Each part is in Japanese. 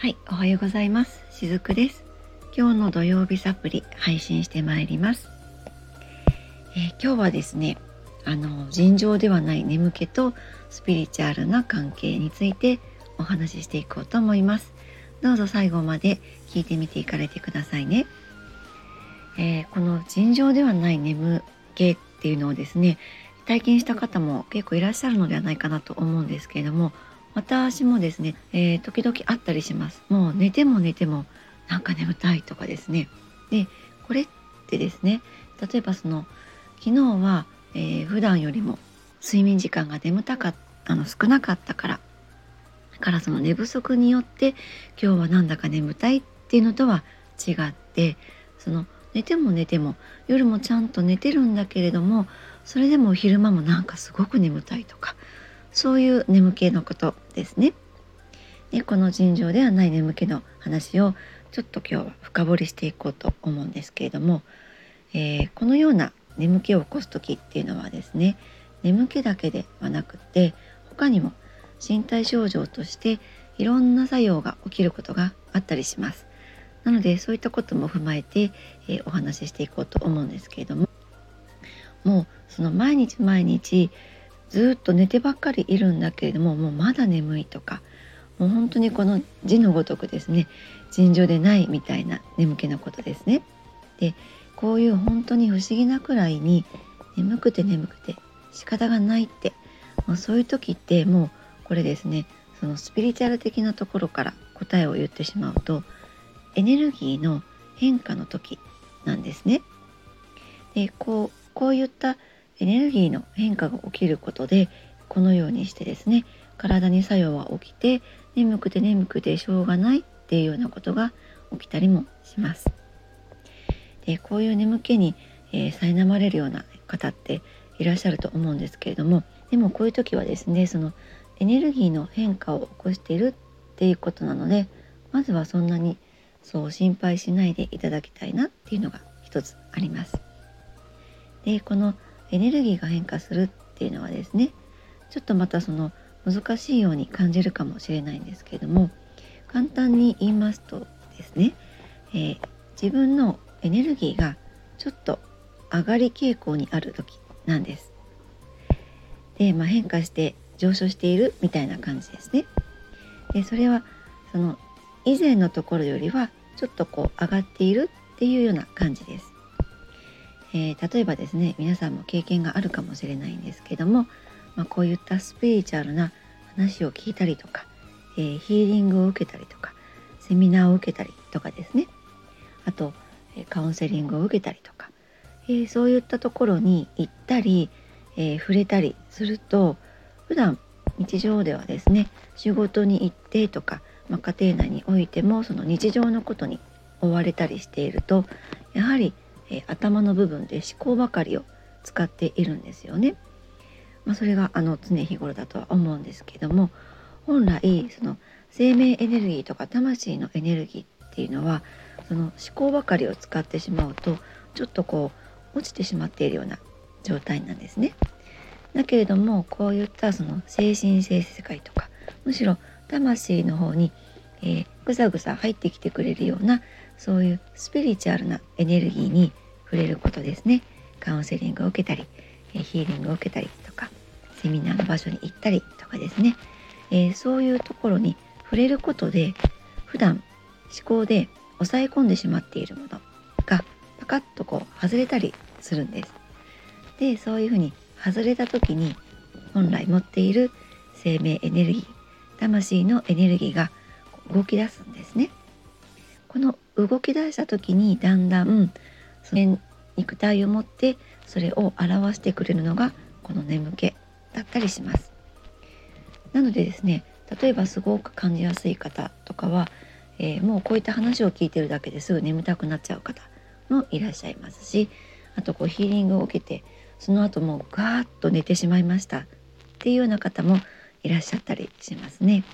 はい、おはようございます。しずくです。今日の土曜日サプリ配信してまいります。えー、今日はですね、あの尋常ではない眠気とスピリチュアルな関係についてお話ししていこうと思います。どうぞ最後まで聞いてみていかれてくださいね。えー、この尋常ではない眠気っていうのをですね、体験した方も結構いらっしゃるのではないかなと思うんですけれども、私もですね、えー、時々あったりします。もう寝ても寝てもなんか眠たいとかですね。でこれってですね例えばその昨日は、えー、普段よりも睡眠時間が眠たかあの少なかったからからその寝不足によって今日はなんだか眠たいっていうのとは違ってその寝ても寝ても夜もちゃんと寝てるんだけれどもそれでも昼間もなんかすごく眠たいとかそういう眠気のことですね。でこの尋常ではない眠気の話をちょっと今日は深掘りしていこうと思うんですけれども、えー、このような眠気を起こす時っていうのはですね眠気だけではなくて他にも身体症状としていろんな作用が起きることがあったりします。なのでそういったことも踏まえて、えー、お話ししていこうと思うんですけれどももうその毎日毎日ずっと寝てばっかりいるんだけれどももうまだ眠いとかもう本当にこの字のごとくですね尋常でないみたいな眠気のことですね。でこういう本当に不思議なくらいに眠くて眠くて仕方がないってもうそういう時ってもうこれですねそのスピリチュアル的なところから答えを言ってしまうとエネルギーの変化の時なんですね。でこうこういったエネルギーの変化が起きることでこのようにしてですね体に作用は起きて眠くて眠くてしょうがないっていうようなことが起きたりもします。でこういう眠気に、えー、苛まれるような方っていらっしゃると思うんですけれどもでもこういう時はですねそのエネルギーの変化を起こしているっていうことなのでまずはそんなにそう心配しないでいただきたいなっていうのが一つあります。でこのエネルギーが変化するっていうのはですねちょっとまたその難しいように感じるかもしれないんですけれども簡単に言いますとですね、えー、自分のエネルギーがちょっと上がり傾向にある時なんです。で、まあ、変化して上昇しているみたいな感じですね。でそれはその以前のところよりはちょっとこう上がっているっていうような感じです。えー、例えばですね皆さんも経験があるかもしれないんですけども、まあ、こういったスピリチュアルな話を聞いたりとか、えー、ヒーリングを受けたりとかセミナーを受けたりとかですね。あと、カウンセリングを受けたりとか、えー、そういったところに行ったり、え触れたりすると普段日常ではですね仕事に行ってとか、まあ、家庭内においてもその日常のことに追われたりしているとやはりえ頭の部分で思考ばかりを使っているんですよね。まあ、それがあの常日頃だとは思うんですけども本来その生命エネルギーとか魂のエネルギーっていうのはその思考ばかりを使ってしまうとちょっとこう落ちてしまっているような状態なんですね。だけれどもこういったその精神性世界とかむしろ魂の方に、えー、ぐさぐさ入ってきてくれるようなそういうスピリチュアルなエネルギーに触れることですねカウンセリングを受けたりヒーリングを受けたりとかセミナーの場所に行ったりとかですね、えー、そういうところに触れることで普段思考で抑え込んでしまっているものがパカッとこう外れたりするんです。でそういうふうに外れた時に本来持っている生命エネルギー魂のエネルギーが動き出すんですね。この動き出した時にだんだんその肉体を持ってそれを表してくれるのがこの眠気だったりします。なのでですね例えばすごく感じやすい方とかは、えー、もうこういった話を聞いてるだけですぐ眠たくなっちゃう方もいらっしゃいますしあとこうヒーリングを受けてその後もうガーッと寝てしまいましたっていうような方もいらっしゃったりしますね。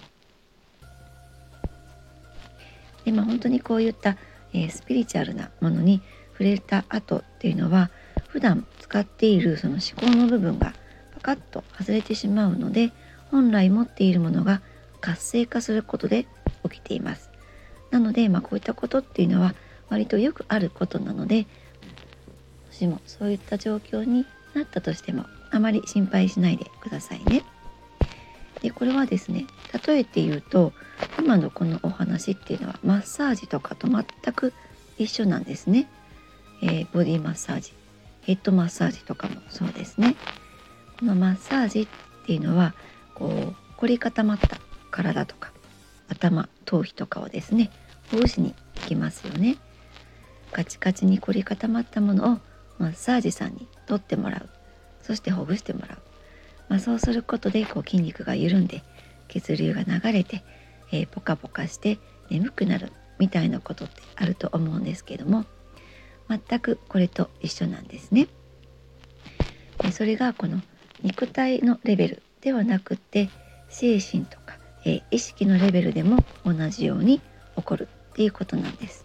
でまあ本当にこういった、えー、スピリチュアルなものに触れた後っていうのは普段使っているその思考の部分がパカッと外れてしまうので本来持っているものが活性化することで起きています。なので、まあ、こういったことっていうのは割とよくあることなのでもしもそういった状況になったとしてもあまり心配しないでくださいね。でこれはですね例えて言うと今のこのお話っていうのはマッサージとかと全く一緒なんですね。えー、ボディマッサージヘッドマッサージとかもそうですね。このマッサージっていうのはこう凝り固まった体とか頭頭皮とかをですねほぐしに行きますよね。カチカチに凝り固まったものをマッサージさんに取ってもらうそしてほぐしてもらう、まあ、そうすることでこう筋肉が緩んで血流が流れて、えー、ポカポカして眠くなるみたいなことってあると思うんですけども全くこれと一緒なんですね。でそれがこの肉体のレベルではなくって精神とか、えー、意識のレベルでも同じように起こるっていうことなんです。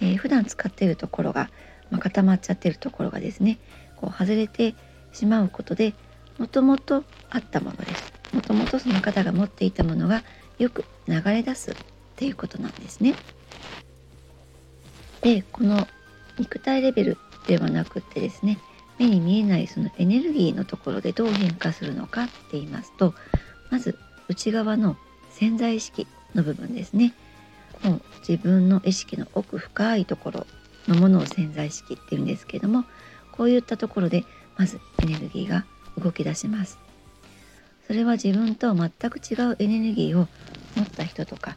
えー、普段使っているところが、まあ、固まっちゃってるところがですねこう外れてしまうことでもともとあったものですもともとその方が持っていたものがよく流れ出すっていうことなんですねでこの肉体レベルではなくってですね目に見えないそのエネルギーのところでどう変化するのかって言いますとまず内側の潜在意識の部分ですね。もう自分の意識の奥深いところのものを潜在意識っていうんですけどもこういったところでまずエネルギーが動き出します。それは自分と全く違うエネルギーを持った人とか、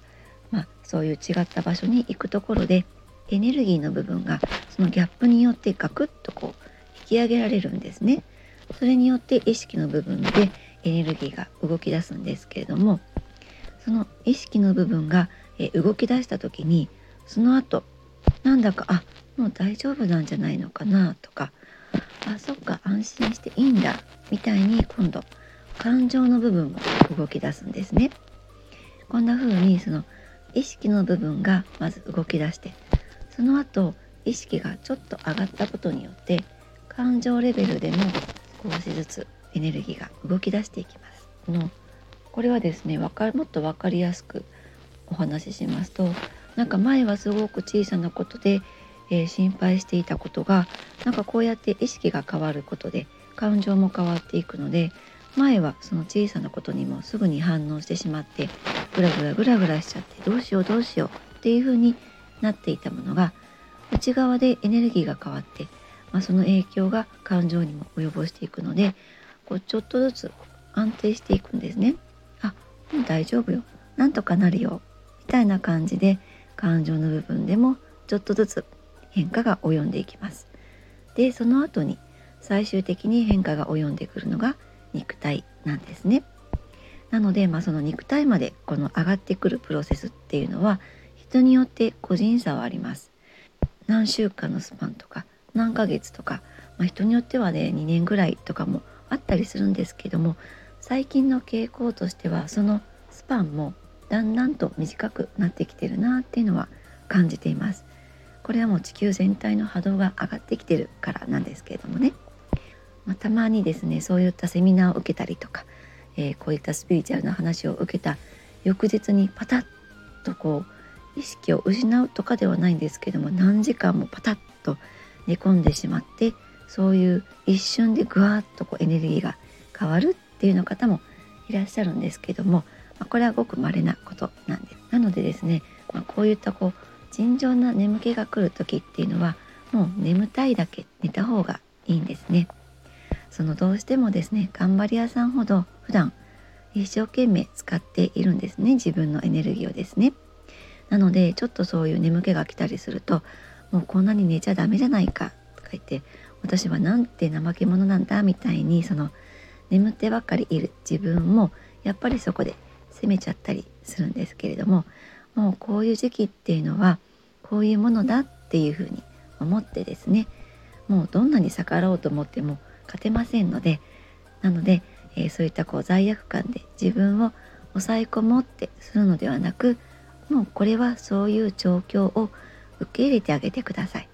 まあ、そういう違った場所に行くところでエネルギーの部分がそのギャップによってガクッとこう引き上げられるんですねそれによって意識の部分でエネルギーが動き出すんですけれどもその意識の部分がえ動き出した時にその後なんだかあもう大丈夫なんじゃないのかなとかあそっか安心していいんだみたいに今度感情の部分も動き出すんですね。こんな風にその意識の部分がまず動き出してその後意識がちょっと上がったことによって感情レベルでも少しずつエネルギーが動き出していきます。このこれはですねわかもっと分かりやすくお話ししますとなんか前はすごく小さなことで、えー、心配していたことがなんかこうやって意識が変わることで感情も変わっていくので前はその小さなことにもすぐに反応してしまってグラグラグラグラしちゃってどうしようどうしようっていう風になっていたものが内側でエネルギーが変わって、まあ、その影響が感情にも及ぼしていくのでこうちょっとずつ安定していくんですね。あもう大丈夫よなんとかなるよみたいな感じで感情の部分でもちょっとずつ変化が及んでいきます。でその後に最終的に変化が及んでくるのが肉体なんですね。なので、まあ、その肉体までこの上がってくるプロセスっていうのは人によって個人差はあります。何週間のスパンとか何ヶ月とか、まあ、人によってはね2年ぐらいとかもあったりするんですけども最近の傾向としてはそのスパンもだんだんと短くなってきてるなっていうのは感じていますこれはもう地球全体の波動が上がってきてるからなんですけれどもね、まあ、たまにですねそういったセミナーを受けたりとか、えー、こういったスピリチュアルな話を受けた翌日にパタッとこう意識を失うとかではないんですけども何時間もパタッと寝込んでしまってそういう一瞬でぐわっとこうエネルギーが変わるっていうの方もいらっしゃるんですけどもまあ、これはごく稀なことなんです。なのでですね、まあ、こういったこう尋常な眠気が来る時っていうのはもう眠たいだけ寝た方がいいんですね。そのどうしてもですね頑張り屋さんほど普段一生懸命使っているんですね自分のエネルギーをですね。なのでちょっとそういう眠気が来たりするともうこんなに寝ちゃダメじゃないかとか言って私はなんて怠け者なんだみたいにその眠ってばっかりいる自分もやっぱりそこで責めちゃったりするんですけれどももうこういう時期っていうのはこういうものだっていうふうに思ってですねもうどんなに逆らおうと思っても勝てませんのでなので、えー、そういったこう罪悪感で自分を抑え込もうってするのではなくもうこれはそういう状況を受け入れてあげてください。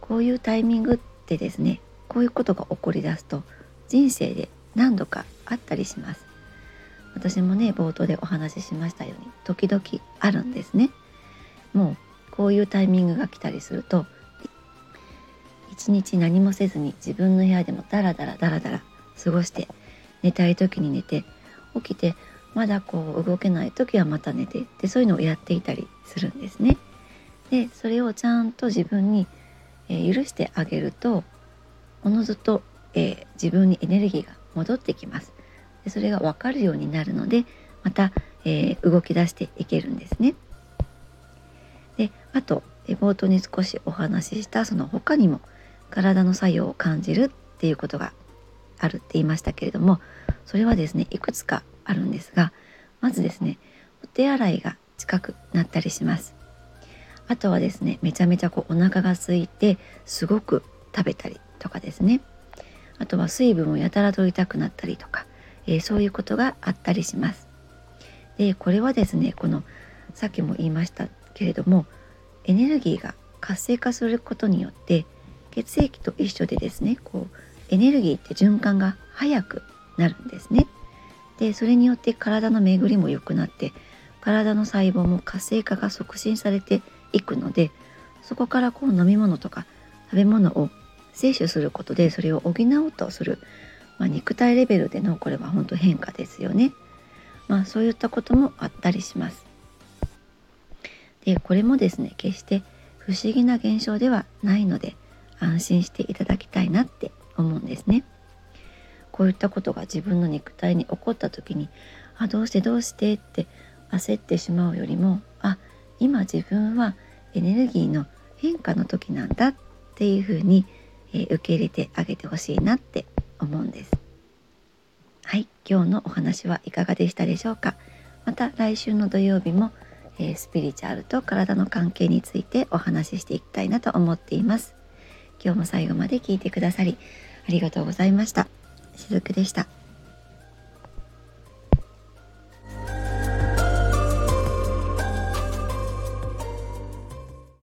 こういうタイミングってですねこういうことが起こりだすと人生で何度かあったりします。私もね冒頭でお話ししましたように時々あるんですねもうこういうタイミングが来たりすると一日何もせずに自分の部屋でもダラダラダラダラ過ごして寝たい時に寝て起きてまだこう動けない時はまた寝てでそういうのをやっていたりするんですね。でそれをちゃんと自分に、え、許してあげるとおのずと、えー、自分にエネルギーが戻ってきます。でそれが分かるようになるのでまた、えー、動き出していけるんですね。であと冒頭に少しお話ししたその他にも体の作用を感じるっていうことがあるって言いましたけれどもそれはですねいくつかあるんですがまずですねお手洗いが近くなったりします。あとはですねめちゃめちゃこうお腹が空いてすごく食べたりとかですね。あとは水分をやたらとりたくなったりとか、えー、そういうことがあったりします。でこれはですねこのさっきも言いましたけれどもエネルギーが活性化することによって血液と一緒でですねこうエネルギーって循環が早くなるんですね。でそれによって体の巡りも良くなって体の細胞も活性化が促進されていくのでそこからこう飲み物とか食べ物を摂取することでそれを補おうとする、まあ、肉体レベルでのこれは本当変化ですよね。まあそういったこともあったりします。でこれもですね決して不思議な現象ではないので安心していただきたいなって思うんですね。こういったことが自分の肉体に起こった時に「あどうしてどうして?」って焦ってしまうよりも「あ今自分はエネルギーの変化の時なんだ」っていうふうに、えー、受け入れてあげてほしいなって思うんです。はい今日のお話はいかがでしたでしょうか？また来週の土曜日も、えー、スピリチュアルと体の関係についてお話ししていきたいなと思っています。今日も最後まで聞いてくださりありがとうございました。しずくでした。